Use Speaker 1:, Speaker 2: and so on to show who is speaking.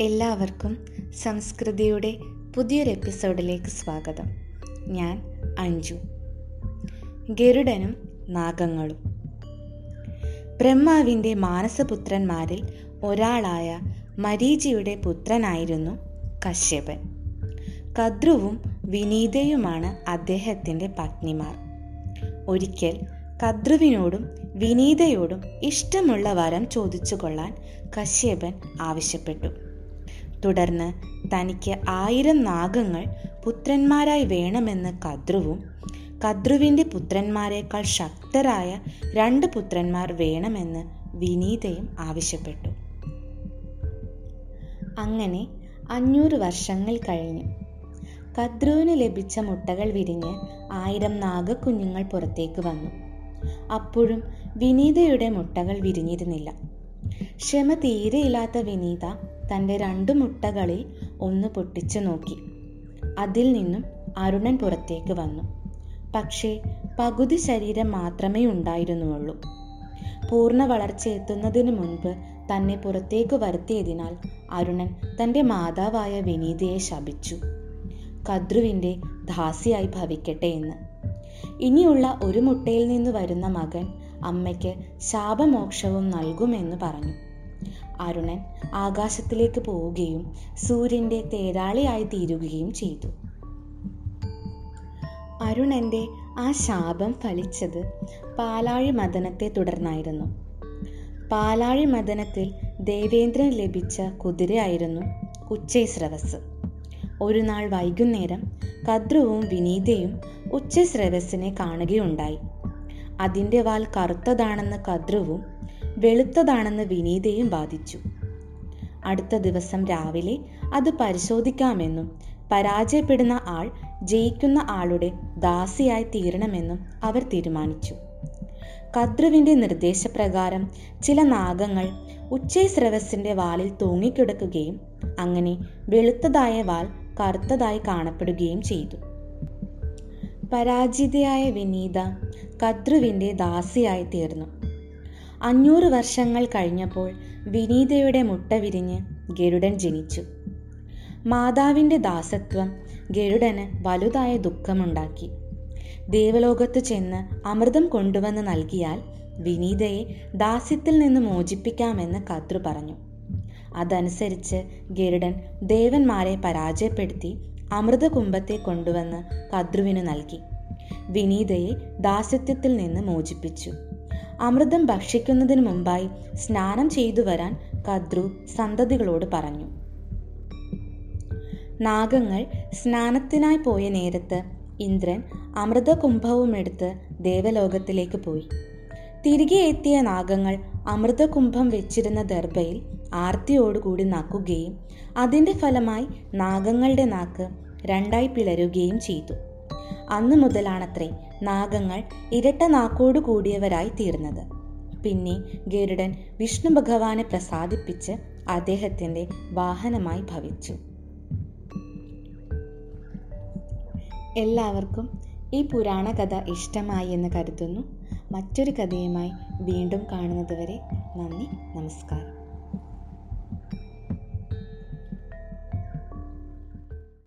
Speaker 1: എല്ലാവർക്കും സംസ്കൃതിയുടെ പുതിയൊരു എപ്പിസോഡിലേക്ക് സ്വാഗതം. ഞാൻ അഞ്ജു. ഗരുഡനും നാഗങ്ങളും. ബ്രഹ്മാവിന്റെ മാനസപുത്രന്മാരിൽ ഒരാളായ മരീചിയുടെ പുത്രനായിരുന്നു കശ്യപൻ. കദ്രുവും വിനീതയുമാണ് അദ്ദേഹത്തിന്റെ പത്നിമാർ. ഒരിക്കൽ കദ്രുവിനോടും വിനീതയോടും ഇഷ്ടമുള്ള വരം ചോദിച്ചുകൊള്ളാൻ കശ്യപൻ ആവശ്യപ്പെട്ടു. തുടർന്ന് തനിക്ക് ആയിരം നാഗങ്ങൾ പുത്രന്മാരായി വേണമെന്ന് കദ്രുവും കദ്രുവിന്റെ പുത്രന്മാരെക്കാൾ ശക്തരായ രണ്ട് പുത്രന്മാർ വേണമെന്ന് വിനീതയും ആവശ്യപ്പെട്ടു. അങ്ങനെ അഞ്ഞൂറ് വർഷങ്ങൾ കഴിഞ്ഞു. കദ്രുവിന് ലഭിച്ച മുട്ടകൾ വിരിഞ്ഞ് ആയിരം നാഗക്കുഞ്ഞുങ്ങൾ പുറത്തേക്ക് വന്നു. അപ്പോഴും വിനീതയുടെ മുട്ടകൾ വിരിഞ്ഞിരുന്നില്ല. ക്ഷമ തീരെയില്ലാത്ത വിനീത തന്റെ രണ്ട് മുട്ടകളിൽ ഒന്ന് പൊട്ടിച്ചു നോക്കി. അതിൽ നിന്നും അരുണൻ പുറത്തേക്ക് വന്നു. പക്ഷേ പകുതി ശരീരം മാത്രമേ ഉണ്ടായിരുന്നുള്ളൂ. പൂർണ വളർച്ച എത്തുന്നതിന് മുൻപ് തന്നെ പുറത്തേക്ക് വരുത്തിയതിനാൽ അരുണൻ തന്റെ മാതാവായ വിനീതയെ ശപിച്ചു. കദ്രുവിന്റെ ദാസിയായി ഭവിക്കട്ടെ എന്ന്. ഇനിയുള്ള ഒരു മുട്ടയിൽ നിന്ന് വരുന്ന മകൻ അമ്മയ്ക്ക് ശാപമോക്ഷവും നൽകുമെന്ന് പറഞ്ഞു. അരുണൻ ആകാശത്തിലേക്ക് പോവുകയും സൂര്യന്റെ തേരാളിയായി തീരുകയും ചെയ്തു. അരുണന്റെ ആ ശാപം ഫലിച്ചത് പാലാഴി മദനത്തെ തുടർന്നായിരുന്നു. പാലാഴി മദനത്തിൽ ദേവേന്ദ്രൻ ലഭിച്ച കുതിരയായിരുന്നു ഉച്ചൈസ്രവസ് ഒരു നാൾ വൈകുന്നേരം കദ്രുവും വിനീതയും ഉച്ചസ്രവസിനെ കാണുകയുണ്ടായി. അതിന്റെ വാൽ കറുത്തതാണെന്ന് കദ്രുവും വെളുത്തതാണെന്ന് വിനീതയും വാദിച്ചു. അടുത്ത ദിവസം രാവിലെ അത് പരിശോധിക്കാമെന്നും പരാജയപ്പെടുന്ന ആൾ ജയിക്കുന്ന ആളുടെ ദാസിയായി തീരണമെന്നും അവർ തീരുമാനിച്ചു. കദ്രുവിന്റെ നിർദ്ദേശപ്രകാരം ചില നാഗങ്ങൾ ഉച്ചൈസ്രവസിന്റെ വാലിൽ തൂങ്ങിക്കിടക്കുകയും അങ്ങനെ വെളുത്തതായ വാൽ കറുത്തതായി കാണപ്പെടുകയും ചെയ്തു. പരാജിതയായ വിനീത കദ്രുവിന്റെ ദാസിയായി തീർന്നു. അഞ്ഞൂറ് വർഷങ്ങൾ കഴിഞ്ഞപ്പോൾ വിനീതയുടെ മുട്ട വിരിഞ്ഞ് ഗരുഡൻ ജനിച്ചു. മാതാവിന്റെ ദാസത്വം ഗരുഡന് വലുതായ ദുഃഖമുണ്ടാക്കി. ദേവലോകത്ത് ചെന്ന് അമൃതം കൊണ്ടുവന്ന് നൽകിയാൽ വിനീതയെ ദാസ്യത്തിൽ നിന്ന് മോചിപ്പിക്കാമെന്ന് കത്രു പറഞ്ഞു. അതനുസരിച്ച് ഗരുഡൻ ദേവന്മാരെ പരാജയപ്പെടുത്തി അമൃതകുംഭത്തെ കൊണ്ടുവന്ന് കദ്രുവിന് നൽകി. വിനീതയെ ദാസ്യത്വത്തിൽ നിന്ന് മോചിപ്പിച്ചു. അമൃതം ഭക്ഷിക്കുന്നതിന് മുമ്പായി സ്നാനം ചെയ്തു വരാൻ കദ്രു സന്തതികളോട് പറഞ്ഞു. നാഗങ്ങൾ സ്നാനത്തിനായി പോയ നേരത്ത് ഇന്ദ്രൻ അമൃതകുംഭവും എടുത്ത് ദേവലോകത്തിലേക്ക് പോയി. തിരികെ എത്തിയ നാഗങ്ങൾ അമൃതകുംഭം വെച്ചിരുന്ന ദർഭയിൽ ആർത്തിയോടുകൂടി നക്കുകയും അതിന്റെ ഫലമായി നാഗങ്ങളുടെ നാക്ക് രണ്ടായി പിളരുകയും ചെയ്തു. അന്നു മുതലാണത്രേ നാഗങ്ങൾ ഇരട്ട നാക്കോടു കൂടിയവരായി തീർന്നത്. പിന്നെ ഗരുഡൻ വിഷ്ണു ഭഗവാനെ പ്രസാദിപ്പിച്ച് അദ്ദേഹത്തിന്റെ വാഹനമായി ഭവിച്ചു. എല്ലാവർക്കും ഈ പുരാണ കഥ ഇഷ്ടമായി എന്ന് കരുതുന്നു. മറ്റൊരു കഥയുമായി വീണ്ടും കാണുന്നതുവരെ നന്ദി നമസ്കാരം.